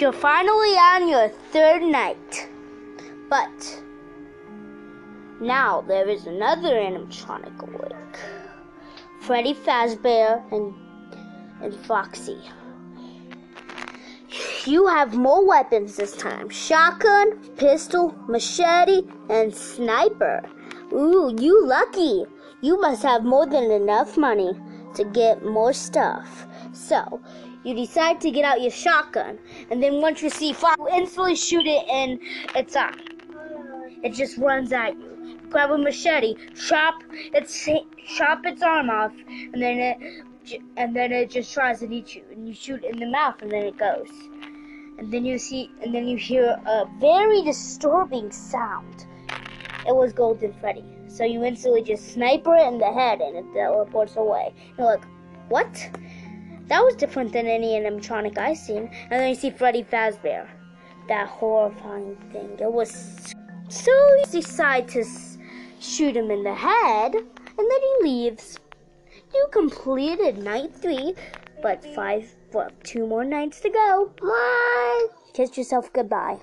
You're finally on your third night. But now there is another animatronic awake. Freddy Fazbear and and Foxy. You have more weapons this time. Shotgun, pistol, machete, and sniper. Ooh, you lucky. You must have more than enough money to get more stuff. So, you decide to get out your shotgun, and then once you see fire, you instantly shoot it in its eye. It just runs at you. Grab a machete, chop its chop its arm off, and then it and then it just tries to eat you, and you shoot in the mouth, and then it goes. And then you see, and then you hear a very disturbing sound. It was Golden Freddy. So you instantly just sniper it in the head, and it teleports away. You're like, what? That was different than any animatronic I've seen. And then you see Freddy Fazbear. That horrifying thing. It was so you decide to shoot him in the head, and then he leaves. You completed night three, but five, well, two more nights to go. Bye. Kiss yourself goodbye.